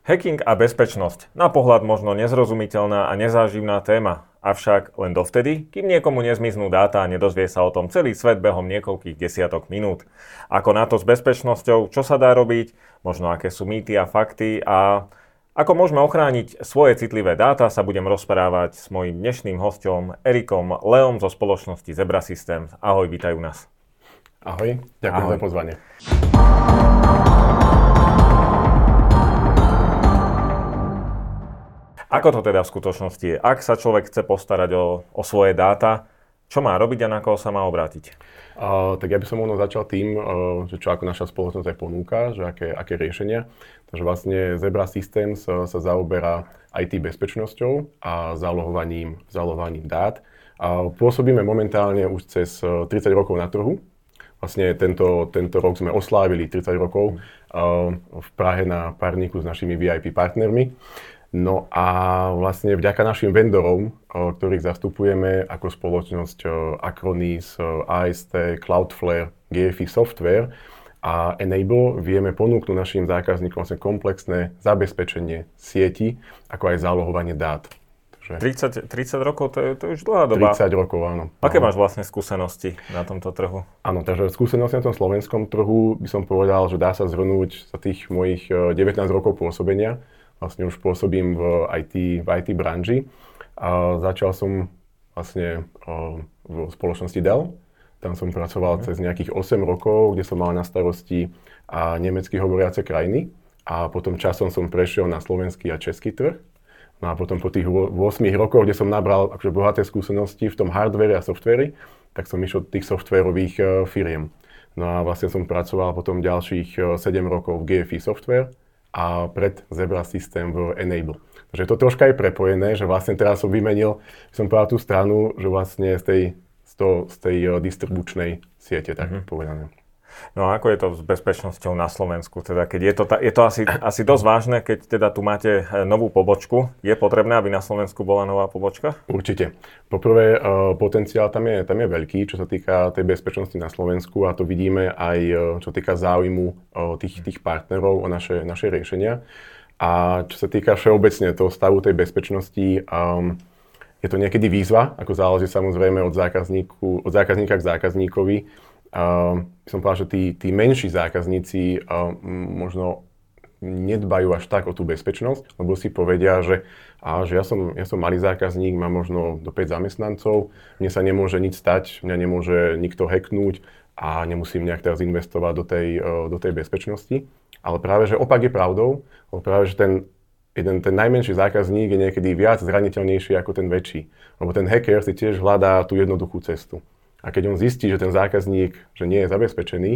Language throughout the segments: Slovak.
Hacking a bezpečnosť. Na pohľad možno nezrozumiteľná a nezáživná téma. Avšak len dovtedy, kým niekomu nezmiznú dáta a nedozvie sa o tom celý svet behom niekoľkých desiatok minút. Ako na to s bezpečnosťou, čo sa dá robiť, možno aké sú mýty a fakty a ako môžeme ochrániť svoje citlivé dáta, sa budem rozprávať s mojím dnešným hostom Erikom Leom zo spoločnosti Zebra Systems. Ahoj, vítajú nás. Ahoj, ďakujem Ahoj. za pozvanie. Ako to teda v skutočnosti je? Ak sa človek chce postarať o, o svoje dáta, čo má robiť a na koho sa má obrátiť? Uh, tak ja by som možno začal tým, uh, že čo ako naša spoločnosť aj ponúka, že aké, aké riešenia. Takže vlastne Zebra Systems sa, sa zaoberá IT bezpečnosťou a zálohovaním, zálohovaním dát. Uh, pôsobíme momentálne už cez 30 rokov na trhu. Vlastne tento, tento rok sme oslávili 30 rokov uh, v Prahe na párniku s našimi VIP partnermi. No a vlastne vďaka našim vendorom, ktorých zastupujeme ako spoločnosť Acronis, AST, Cloudflare, GFI Software a Enable, vieme ponúknuť našim zákazníkom vlastne komplexné zabezpečenie sieti, ako aj zálohovanie dát. 30, 30 rokov, to je, to je už dlhá doba. 30 rokov, áno. Aké máš vlastne skúsenosti na tomto trhu? Áno, takže skúsenosti na tom slovenskom trhu by som povedal, že dá sa zhrnúť za tých mojich 19 rokov pôsobenia vlastne už pôsobím v IT, v IT branži. A začal som vlastne v spoločnosti Dell. Tam som pracoval mm. cez nejakých 8 rokov, kde som mal na starosti a nemecky hovoriace krajiny. A potom časom som prešiel na slovenský a český trh. No a potom po tých 8 rokoch, kde som nabral akože bohaté skúsenosti v tom hardvere a softveri, tak som išiel tých softverových uh, firiem. No a vlastne som pracoval potom ďalších 7 rokov v GFI Software, a pred Zebra System v Enable. Takže to troška je prepojené, že vlastne teraz som vymenil, som povedal tú stranu, že vlastne z tej, z, to, z tej eh, distribučnej siete, tak mm-hmm. povedané. No a ako je to s bezpečnosťou na Slovensku? Teda keď je to, ta, je to asi, asi dosť vážne, keď teda tu máte eh, novú pobočku. Je potrebné, aby na Slovensku bola nová pobočka? Určite. Poprvé, uh, potenciál tam je, tam je veľký, čo sa týka tej bezpečnosti na Slovensku a to vidíme aj, uh, čo týka záujmu tých, tých partnerov o naše, naše riešenia. A čo sa týka všeobecne toho stavu tej bezpečnosti, um, je to niekedy výzva, ako záleží samozrejme od, zákazníku, od zákazníka k zákazníkovi uh, som povedal, že tí, tí menší zákazníci uh, možno nedbajú až tak o tú bezpečnosť, lebo si povedia, že, a, že ja, som, ja som malý zákazník, mám možno do 5 zamestnancov, mne sa nemôže nič stať, mňa nemôže nikto hacknúť a nemusím nejak teraz investovať do tej, uh, do tej bezpečnosti. Ale práve, že opak je pravdou, lebo práve, že ten jeden, ten najmenší zákazník je niekedy viac zraniteľnejší ako ten väčší. Lebo ten hacker si tiež hľadá tú jednoduchú cestu. A keď on zistí, že ten zákazník že nie je zabezpečený,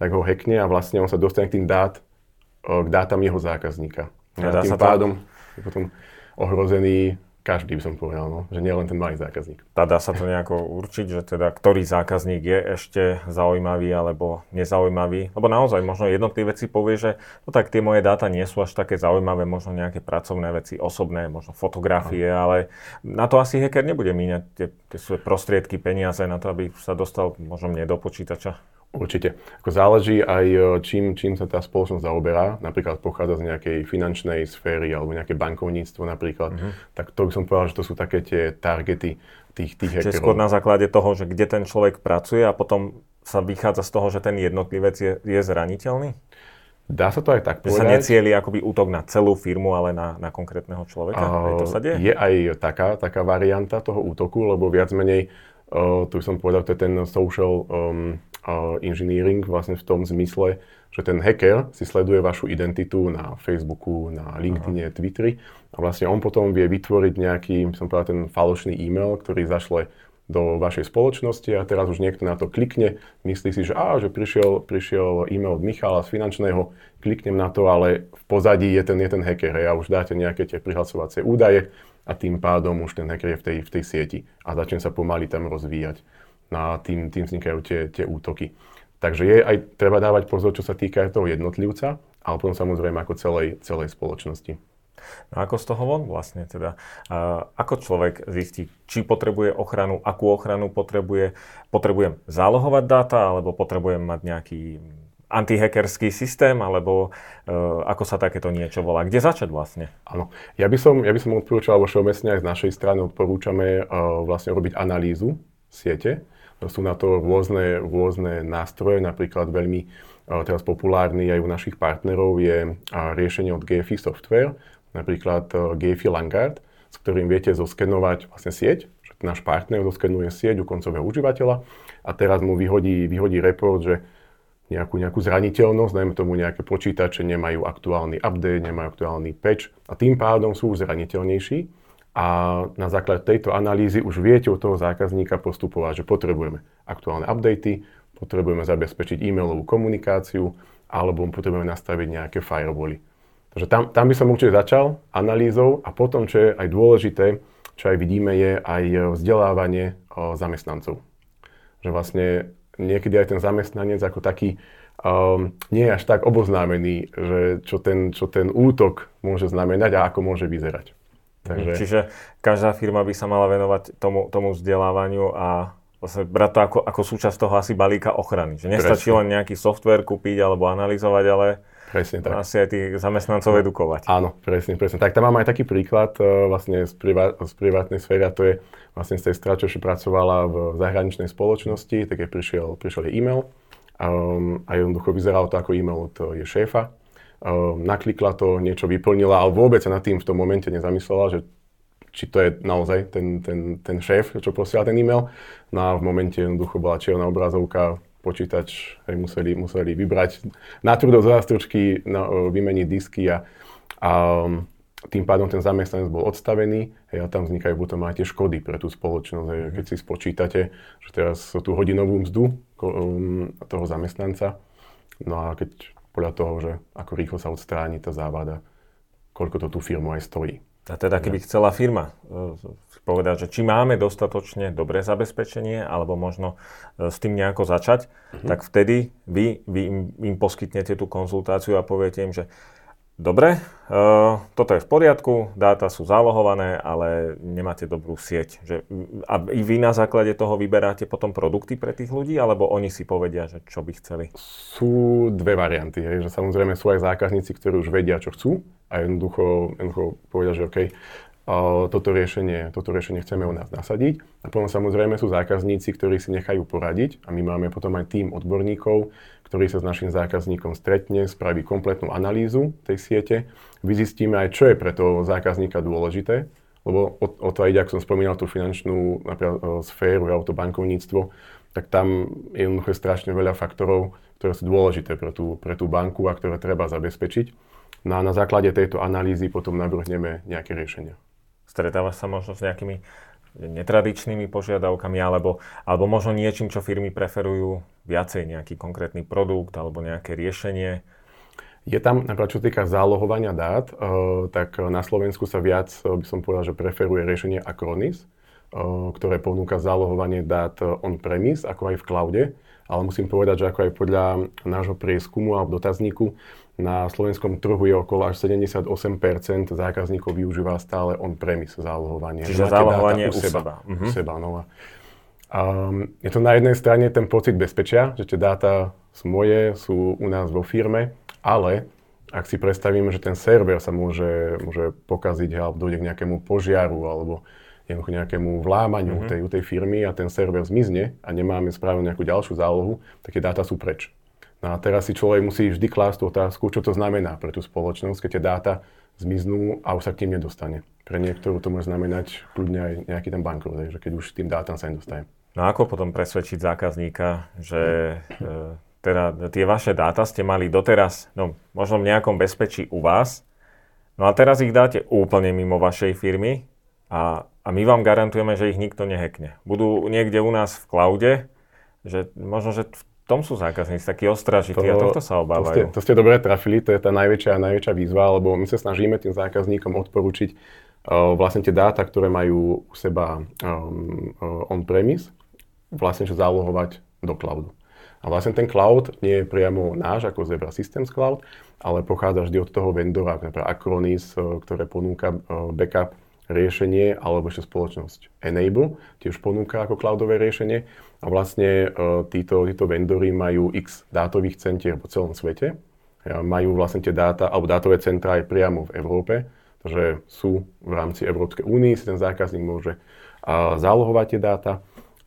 tak ho hackne a vlastne on sa dostane k tým dát, k dátam jeho zákazníka. A, a tým pádom je potom ohrozený každý by som povedal, no, že nie len ten malý zákazník. Tá dá sa to nejako určiť, že teda ktorý zákazník je ešte zaujímavý alebo nezaujímavý? Lebo naozaj možno jednotlivec si povie, že no tak tie moje dáta nie sú až také zaujímavé, možno nejaké pracovné veci, osobné, možno fotografie, no. ale na to asi hacker nebude míňať tie, tie svoje prostriedky, peniaze na to, aby sa dostal možno mne do počítača. Určite. Ako záleží aj, e, čím, čím sa tá spoločnosť zaoberá. Napríklad pochádza z nejakej finančnej sféry alebo nejaké bankovníctvo napríklad. Mm-hmm. Tak to by som povedal, že to sú také tie targety tých, tých hackerov. Čiže skôr na základe toho, že kde ten človek pracuje a potom sa vychádza z toho, že ten jednotlivec je, je zraniteľný? Dá sa to aj tak povedať. Že sa necieli akoby útok na celú firmu, ale na, na konkrétneho človeka? Uh, to sa deje? Je aj taká, taká varianta toho útoku, lebo viac menej, uh, tu som povedal, to je ten social um, engineering vlastne v tom zmysle, že ten hacker si sleduje vašu identitu na Facebooku, na LinkedIne, Aha. Twitteri a vlastne on potom vie vytvoriť nejaký, som povedal, ten falošný e-mail, ktorý zašle do vašej spoločnosti a teraz už niekto na to klikne, myslí si, že, á, že prišiel, prišiel e-mail od Michala z finančného, kliknem na to, ale v pozadí je ten, je ten hacker hej, a už dáte nejaké tie prihlasovacie údaje a tým pádom už ten hacker je v tej, v tej sieti a začne sa pomaly tam rozvíjať a tým, tým vznikajú tie, tie útoky. Takže je aj treba dávať pozor, čo sa týka toho jednotlivca, ale potom samozrejme ako celej, celej spoločnosti. No ako z toho von vlastne teda? A ako človek zistí, či potrebuje ochranu, akú ochranu potrebuje? Potrebujem zálohovať dáta, alebo potrebujem mať nejaký antihackerský systém, alebo uh, ako sa takéto niečo volá? Kde začať vlastne? Áno. Ja by som, ja by som odporúčal, alebo všeobecne aj z našej strany odporúčame uh, vlastne robiť analýzu siete. Sú na to rôzne, rôzne nástroje, napríklad veľmi uh, teraz populárny aj u našich partnerov je uh, riešenie od GFI Software, napríklad uh, GFI Langard, s ktorým viete zoskenovať vlastne sieť, že náš partner zoskenuje sieť u koncového užívateľa. A teraz mu vyhodí, vyhodí report, že nejakú, nejakú zraniteľnosť, dajme tomu nejaké počítače nemajú aktuálny update, nemajú aktuálny patch a tým pádom sú zraniteľnejší a na základe tejto analýzy už viete od toho zákazníka postupovať, že potrebujeme aktuálne updaty, potrebujeme zabezpečiť e-mailovú komunikáciu alebo potrebujeme nastaviť nejaké firewally. Takže tam, tam by som určite začal analýzou a potom, čo je aj dôležité, čo aj vidíme, je aj vzdelávanie zamestnancov. Že vlastne niekedy aj ten zamestnanec ako taký um, nie je až tak oboznámený, že čo ten, čo ten útok môže znamenať a ako môže vyzerať. Takže... Čiže každá firma by sa mala venovať tomu, tomu vzdelávaniu a vlastne brať to ako, ako súčasť toho asi balíka ochrany. Že nestačí Presne. len nejaký software kúpiť alebo analyzovať, ale Presne tak. asi aj tých zamestnancov edukovať. Áno, presne, presne. Tak tam mám aj taký príklad uh, vlastne z, privát, z privátnej sféry a to je vlastne strany, čo pracovala v zahraničnej spoločnosti, tak je prišiel, prišiel jej e-mail um, a jednoducho vyzeralo to ako e-mail od jej šéfa. Um, naklikla to, niečo vyplnila, ale vôbec sa nad tým v tom momente nezamyslela, že či to je naozaj ten, ten, ten šéf, čo posiela ten e-mail. No a v momente jednoducho bola čierna obrazovka, počítač hej, museli, museli vybrať na trudo z zástručky, na, vymeniť disky a, a tým pádom ten zamestnanec bol odstavený hej, a tam vznikajú potom aj tie škody pre tú spoločnosť. Hej, keď si spočítate, že teraz tú hodinovú mzdu um, toho zamestnanca, no a keď podľa toho, že ako rýchlo sa odstráni tá závada, koľko to tú firmu aj stojí. A teda keby chcela firma e, povedať, že či máme dostatočne dobré zabezpečenie, alebo možno e, s tým nejako začať, uh-huh. tak vtedy vy, vy im, im poskytnete tú konzultáciu a poviete im, že Dobre, uh, toto je v poriadku, dáta sú zálohované, ale nemáte dobrú sieť. Že, a vy na základe toho vyberáte potom produkty pre tých ľudí, alebo oni si povedia, že čo by chceli? Sú dve varianty. Hej, že samozrejme sú aj zákazníci, ktorí už vedia, čo chcú a jednoducho, jednoducho povedia, že OK, toto riešenie, toto riešenie chceme u nás nasadiť. A potom samozrejme sú zákazníci, ktorí si nechajú poradiť a my máme potom aj tým odborníkov, ktorý sa s našim zákazníkom stretne, spraví kompletnú analýzu tej siete, vyzistíme aj, čo je pre toho zákazníka dôležité, lebo o, o to ide, ak som spomínal tú finančnú napríklad, sféru, alebo to bankovníctvo, tak tam je jednoducho strašne veľa faktorov, ktoré sú dôležité pre tú, pre tú banku a ktoré treba zabezpečiť. No a na základe tejto analýzy potom navrhneme nejaké riešenia. Stretávaš sa možno s nejakými netradičnými požiadavkami alebo, alebo možno niečím, čo firmy preferujú viacej, nejaký konkrétny produkt alebo nejaké riešenie? Je tam, napríklad čo týka zálohovania dát, uh, tak na Slovensku sa viac, uh, by som povedal, že preferuje riešenie Acronis, uh, ktoré ponúka zálohovanie dát on-premise, ako aj v cloude. Ale musím povedať, že ako aj podľa nášho prieskumu alebo dotazníku, na slovenskom trhu je okolo až 78% zákazníkov využíva stále on-premise zálohovanie. Čiže zálohovanie u seba. seba. Uh-huh. U seba no. Um, je to na jednej strane ten pocit bezpečia, že tie dáta sú moje, sú u nás vo firme, ale ak si predstavíme, že ten server sa môže, môže pokaziť alebo dojde k nejakému požiaru alebo jednoducho nejakému vlámaniu mm-hmm. tej, tej firmy a ten server zmizne a nemáme spravenú nejakú ďalšiu zálohu, tak tie dáta sú preč. No a teraz si človek musí vždy klásť tú otázku, čo to znamená pre tú spoločnosť, keď tie dáta zmiznú a už sa k tým nedostane. Pre niektorú to môže znamenať kľudne aj nejaký ten bankrot, že keď už tým dátam sa nedostane. No ako potom presvedčiť zákazníka, že e, teda tie vaše dáta ste mali doteraz, no možno v nejakom bezpečí u vás, no a teraz ich dáte úplne mimo vašej firmy a, a my vám garantujeme, že ich nikto nehekne. Budú niekde u nás v cloude, že možno, že v tom sú zákazníci takí ostražití to, a tohto sa obávajú. To ste, to ste dobre trafili, to je tá najväčšia, najväčšia výzva, lebo my sa snažíme tým zákazníkom odporučiť uh, vlastne tie dáta, ktoré majú u seba um, on-premise, vlastne čo zálohovať do cloudu. A vlastne ten cloud nie je priamo náš ako Zebra Systems Cloud, ale pochádza vždy od toho vendora, napríklad Acronis, uh, ktoré ponúka uh, backup riešenie, alebo ešte spoločnosť Enable, tiež ponúka ako cloudové riešenie. A vlastne títo, títo vendory majú x dátových centier po celom svete. Majú vlastne tie dáta, alebo dátové centra aj priamo v Európe, takže sú v rámci Európskej únie, si ten zákazník môže zálohovať tie dáta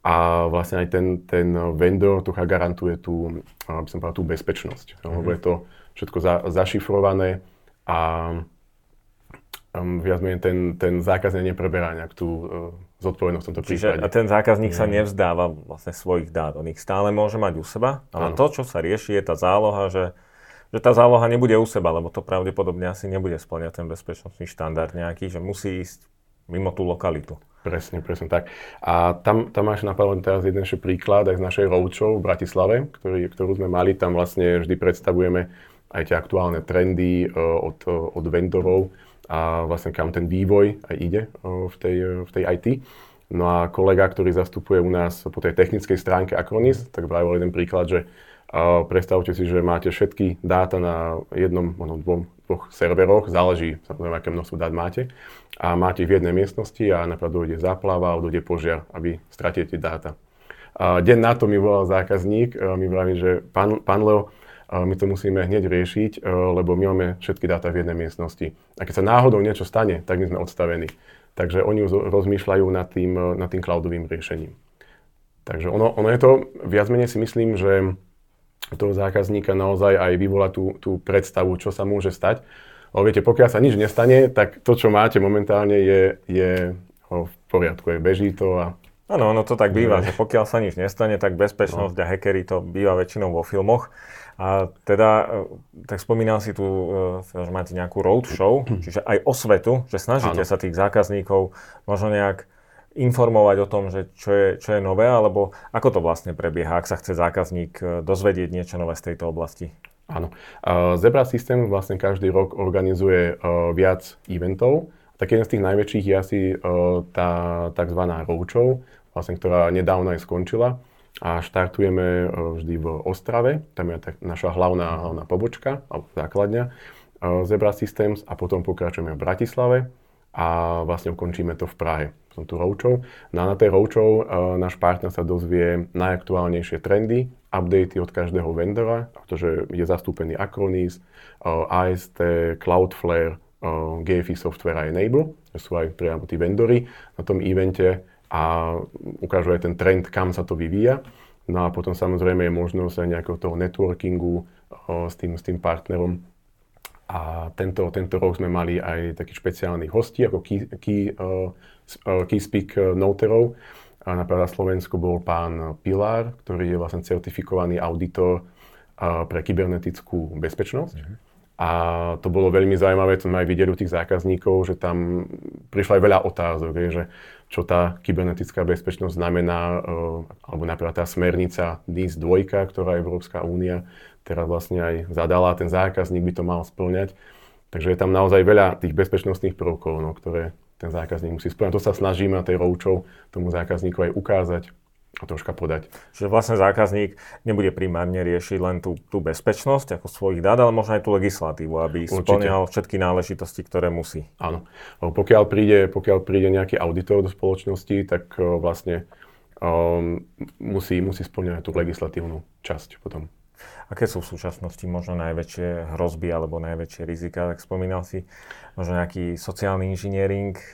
a vlastne aj ten, ten vendor trocha garantuje tú, aby som povedal, tú bezpečnosť. Mm-hmm. Lebo je to všetko za, zašifrované a um, viac menej ten, ten zákazník nepreberá nejak tú uh, zodpovednosť v tomto Čiže prípade. ten zákazník sa nevzdáva vlastne svojich dát. On ich stále môže mať u seba, ale ano. to, čo sa rieši, je tá záloha, že, že tá záloha nebude u seba, lebo to pravdepodobne asi nebude splňať ten bezpečnostný štandard nejaký, že musí ísť mimo tú lokalitu. Presne, presne tak. A tam, tam máš napadlo teraz jeden príklad aj z našej roadshow v Bratislave, ktorý, ktorú sme mali. Tam vlastne vždy predstavujeme aj tie aktuálne trendy uh, od, uh, od vendorov a vlastne kam ten vývoj aj ide uh, v, tej, v tej IT. No a kolega, ktorý zastupuje u nás po tej technickej stránke Acronis, tak vravil jeden príklad, že predstavte si, že máte všetky dáta na jednom, možno dvom, dvoch serveroch, záleží samozrejme, aké množstvo dát máte a máte ich v jednej miestnosti a napríklad dojde záplava dojde požiar, aby stratíte dáta. A deň na to mi volal zákazník, mi vraví, že pán, pán Leo, my to musíme hneď riešiť, lebo my máme všetky dáta v jednej miestnosti. A keď sa náhodou niečo stane, tak my sme odstavení. Takže oni rozmýšľajú nad tým, nad tým cloudovým riešením. Takže ono, ono je to, viac menej si myslím, že toho zákazníka naozaj aj vyvolá tú, tú predstavu, čo sa môže stať. Ale viete, pokiaľ sa nič nestane, tak to, čo máte momentálne, je, je v poriadku, je beží to a Áno, ono to tak býva, že pokiaľ sa nič nestane, tak bezpečnosť no. a hackery to býva väčšinou vo filmoch. A teda, e, tak spomínal si tu, e, že máte nejakú roadshow, čiže aj osvetu, že snažíte ano. sa tých zákazníkov možno nejak informovať o tom, že čo je, čo je nové, alebo ako to vlastne prebieha, ak sa chce zákazník e, dozvedieť niečo nové z tejto oblasti? Áno. Zebra System vlastne každý rok organizuje viac eventov. Tak jeden z tých najväčších je asi tá tzv. roadshow, vlastne, ktorá nedávno aj skončila. A štartujeme vždy v Ostrave, tam je tak naša hlavná, hlavná pobočka, alebo základňa Zebra Systems a potom pokračujeme v Bratislave a vlastne ukončíme to v Prahe. Som tu roadshow. No a na tej roadshow náš partner sa dozvie najaktuálnejšie trendy, updaty od každého vendora, pretože je zastúpený Acronis, AST, Cloudflare, GFI Software a Enable, to sú aj priamo tí vendory na tom evente a ukážu aj ten trend, kam sa to vyvíja. No a potom samozrejme je možnosť aj nejakého toho networkingu s tým, s tým partnerom. A tento, tento rok sme mali aj takých špeciálnych hostí, ako key, key, uh, key speak noterov, a napríklad na Slovensku bol pán Pilár, ktorý je vlastne certifikovaný auditor pre kybernetickú bezpečnosť. Mm-hmm. A to bolo veľmi zaujímavé, to sme aj videli u tých zákazníkov, že tam prišlo aj veľa otázok, že čo tá kybernetická bezpečnosť znamená, alebo napríklad tá smernica NIS 2, ktorá Európska únia teraz vlastne aj zadala, ten zákazník by to mal splňať. Takže je tam naozaj veľa tých bezpečnostných prvkov, no, ktoré ten zákazník musí splňať. To sa snažíme na tej roučov tomu zákazníku aj ukázať troška podať. Čiže vlastne zákazník nebude primárne riešiť len tú, tú bezpečnosť ako svojich dát, ale možno aj tú legislatívu, aby Určite. splňal všetky náležitosti, ktoré musí. Áno. Pokiaľ príde, pokiaľ príde nejaký auditor do spoločnosti, tak vlastne um, musí, musí splňať tú legislatívnu časť potom. Aké sú v súčasnosti možno najväčšie hrozby alebo najväčšie rizika? Tak spomínal si možno nejaký sociálny inžiniering, e,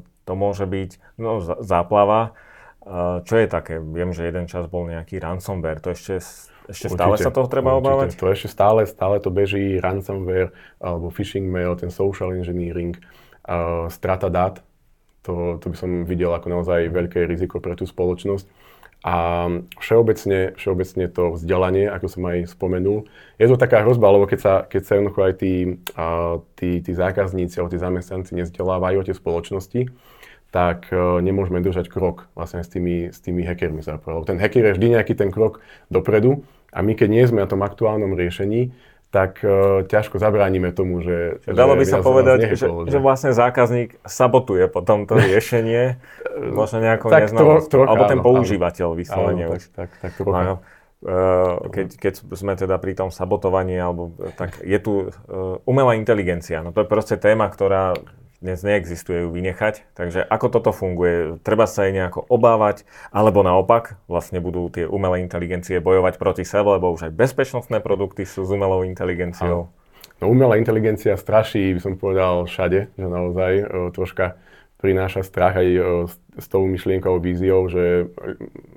to môže byť no, záplava. Čo je také? Viem, že jeden čas bol nejaký ransomware, to ešte, ešte stále sa toho treba určite. obávať? To ešte stále, stále to beží, ransomware alebo phishing mail, ten social engineering, uh, strata dát, to, to by som videl ako naozaj veľké riziko pre tú spoločnosť. A všeobecne, všeobecne to vzdelanie, ako som aj spomenul, je to taká hrozba, lebo keď sa, keď sa jednoducho aj tí, tí, tí zákazníci alebo tí zamestnanci nezdelávajú o tie spoločnosti, tak e, nemôžeme držať krok vlastne s tými, s tými hackermi. Lebo ten hacker je vždy nejaký ten krok dopredu a my keď nie sme na tom aktuálnom riešení, tak uh, ťažko zabránime tomu, že... Dalo by sa povedať, že, že vlastne zákazník sabotuje potom to riešenie, možno nejakou tak neznalosť, tro, alebo ten používateľ áno, vyslovene áno, už. Tak, tak, tak trocha. Uh, keď, keď sme teda pri tom sabotovaní, alebo tak je tu uh, umelá inteligencia. No to je proste téma, ktorá dnes neexistuje ju vynechať. Takže ako toto funguje? Treba sa jej nejako obávať, alebo naopak, vlastne budú tie umelé inteligencie bojovať proti sebe, lebo už aj bezpečnostné produkty sú s umelou inteligenciou. No, umelá inteligencia straší, by som povedal, všade, že naozaj e, troška prináša strach aj e, s tou myšlienkou, víziou, že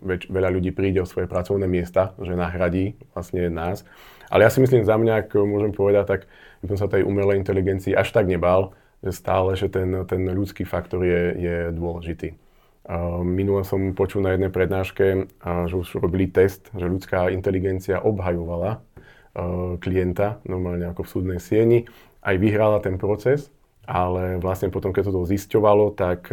väč, veľa ľudí príde o svoje pracovné miesta, že nahradí vlastne nás. Ale ja si myslím, za mňa, ak môžem povedať, tak by som sa tej umelej inteligencii až tak nebal, stále, že ten, ten ľudský faktor je, je dôležitý. Minule som počul na jednej prednáške, že už robili test, že ľudská inteligencia obhajovala uh, klienta, normálne ako v súdnej sieni, aj vyhrala ten proces, ale vlastne potom, keď to zisťovalo, tak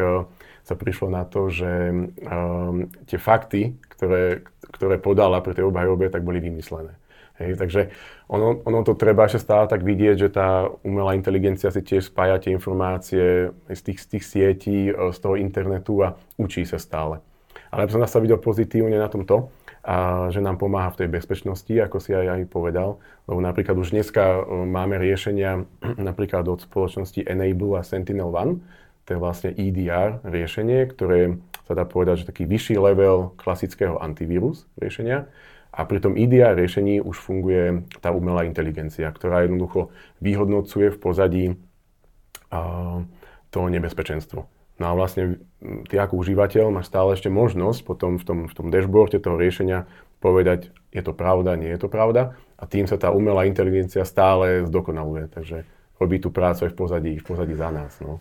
sa prišlo na to, že um, tie fakty, ktoré, ktoré podala pri tej obhajobe, tak boli vymyslené. Hej, takže ono, ono to treba ešte stále tak vidieť, že tá umelá inteligencia si tiež spája tie informácie z tých, z tých sietí, e, z toho internetu a učí sa stále. Ale som sa videl pozitívne na tom to, a že nám pomáha v tej bezpečnosti, ako si aj, aj povedal. Lebo napríklad už dneska e, máme riešenia napríklad od spoločnosti Enable a Sentinel One, to je vlastne EDR riešenie, ktoré sa dá povedať, že taký vyšší level klasického antivírus riešenia, a pri tom IDEA riešení už funguje tá umelá inteligencia, ktorá jednoducho vyhodnocuje v pozadí uh, to nebezpečenstvo. No a vlastne ty ako užívateľ máš stále ešte možnosť potom v tom, v tom dashboarde toho riešenia povedať, je to pravda, nie je to pravda. A tým sa tá umelá inteligencia stále zdokonaluje. Takže robí tú prácu aj v pozadí, v pozadí za nás. No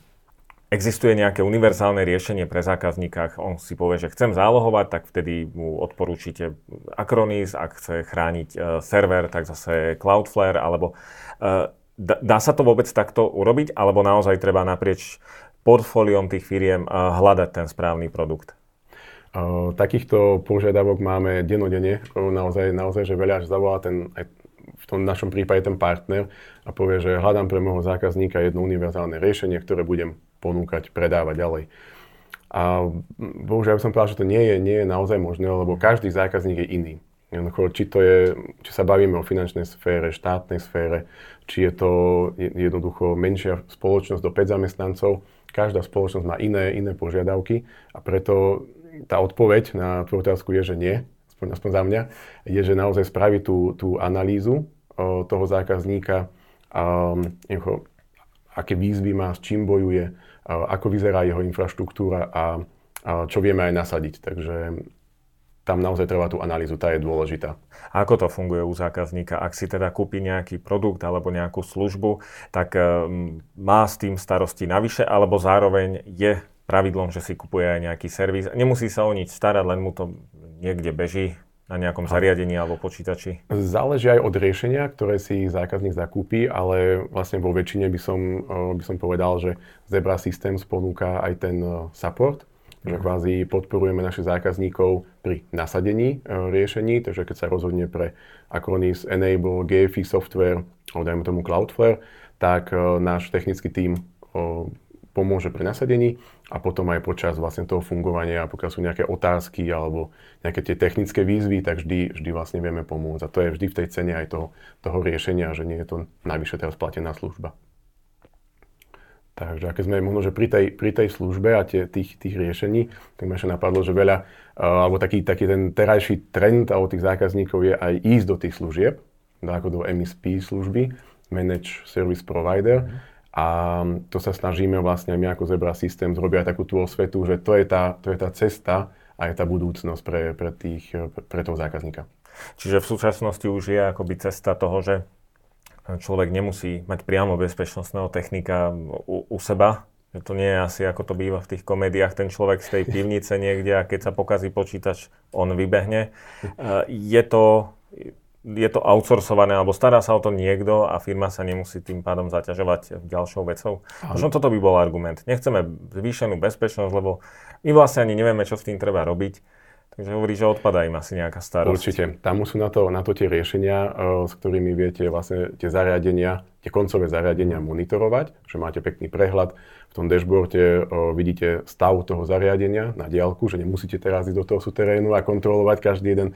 existuje nejaké univerzálne riešenie pre zákazníka, on si povie, že chcem zálohovať, tak vtedy mu odporúčite Acronis, ak chce chrániť uh, server, tak zase Cloudflare, alebo uh, dá sa to vôbec takto urobiť, alebo naozaj treba naprieč portfóliom tých firiem uh, hľadať ten správny produkt? Uh, takýchto požiadavok máme denodene, naozaj, naozaj, že veľa, že zavolá ten, aj v tom našom prípade ten partner a povie, že hľadám pre môjho zákazníka jedno univerzálne riešenie, ktoré budem ponúkať, predávať ďalej. A bohužiaľ by som povedal, že to nie je, nie je naozaj možné, lebo každý zákazník je iný. Jednoducho, či, to je, či sa bavíme o finančnej sfére, štátnej sfére, či je to jednoducho menšia spoločnosť do 5 zamestnancov, každá spoločnosť má iné, iné požiadavky a preto tá odpoveď na tvoju otázku je, že nie, aspoň, aspoň za mňa, je, že naozaj spraviť tú, tú analýzu o, toho zákazníka, um, aké výzvy má, s čím bojuje, ako vyzerá jeho infraštruktúra a, čo vieme aj nasadiť. Takže tam naozaj treba tú analýzu, tá je dôležitá. Ako to funguje u zákazníka? Ak si teda kúpi nejaký produkt alebo nejakú službu, tak um, má s tým starosti navyše, alebo zároveň je pravidlom, že si kupuje aj nejaký servis. Nemusí sa o nič starať, len mu to niekde beží na nejakom zariadení alebo počítači? Záleží aj od riešenia, ktoré si zákazník zakúpi, ale vlastne vo väčšine by som, eh, by som povedal, že Zebra Systems ponúka aj ten eh, support, že mhm. kvázi podporujeme našich zákazníkov pri nasadení eh, riešení, takže keď sa rozhodne pre Acronis Enable, GFI software, alebo dajme tomu Cloudflare, tak náš technický tím pomôže pri nasadení a potom aj počas vlastne toho fungovania, pokiaľ sú nejaké otázky alebo nejaké tie technické výzvy, tak vždy, vždy vlastne vieme pomôcť. A to je vždy v tej cene aj toho, toho riešenia, že nie je to najvyššie teraz platená služba. Takže keď sme možno, že pri tej, pri tej službe a tie, tých, tých riešení, tak ma ešte napadlo, že veľa, uh, alebo taký, taký ten terajší trend alebo tých zákazníkov je aj ísť do tých služieb, ako do MSP služby, Manage Service Provider. Mm-hmm a to sa snažíme vlastne my ako Zebra System zrobiť aj takú tú osvetu, že to je tá, to je tá cesta a je tá budúcnosť pre, pre, tých, pre toho zákazníka. Čiže v súčasnosti už je akoby cesta toho, že človek nemusí mať priamo bezpečnostného technika u, u seba, že to nie je asi ako to býva v tých komédiách, ten človek z tej pivnice niekde a keď sa pokazí počítač, on vybehne. Je to, je to outsourcované, alebo stará sa o to niekto a firma sa nemusí tým pádom zaťažovať ďalšou vecou. Možno toto by bol argument. Nechceme zvýšenú bezpečnosť, lebo my vlastne ani nevieme, čo s tým treba robiť. Takže hovorí, že odpadá im asi nejaká starosť. Určite. Tam sú na to, na to tie riešenia, uh, s ktorými viete vlastne tie zariadenia, tie koncové zariadenia monitorovať, že máte pekný prehľad. V tom dashboarde uh, vidíte stav toho zariadenia na diálku, že nemusíte teraz ísť do toho súterénu a kontrolovať každý jeden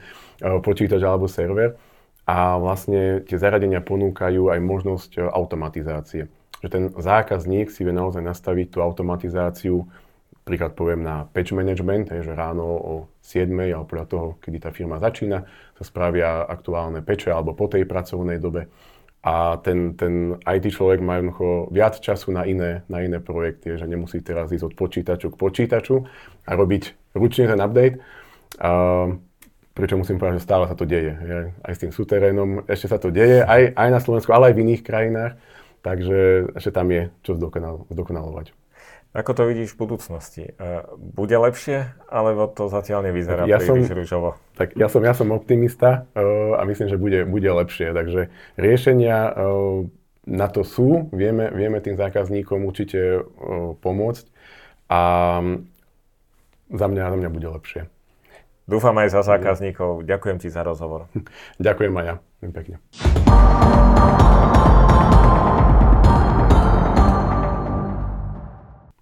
uh, počítač alebo server a vlastne tie zariadenia ponúkajú aj možnosť e, automatizácie. že ten zákazník si vie naozaj nastaviť tú automatizáciu, príklad poviem na patch management, že ráno o 7. alebo podľa toho, kedy tá firma začína, sa spravia aktuálne peče alebo po tej pracovnej dobe. A ten, ten IT človek má jednoducho viac času na iné, na iné projekty, že nemusí teraz ísť od počítaču k počítaču a robiť ručne ten update. A, prečo musím povedať, že stále sa to deje. Aj s tým súterénom ešte sa to deje, aj, aj na Slovensku, ale aj v iných krajinách. Takže ešte tam je čo zdokonal, zdokonalovať. Ako to vidíš v budúcnosti? E, bude lepšie, alebo to zatiaľ nevyzerá ja príliš som, rúžovo? Tak ja som, ja som optimista uh, a myslím, že bude, bude lepšie. Takže riešenia uh, na to sú, vieme, vieme tým zákazníkom určite uh, pomôcť a za mňa, za mňa bude lepšie. Dúfam aj za zákazníkov. Ďakujem ti za rozhovor. Ďakujem aj ja. Pekne.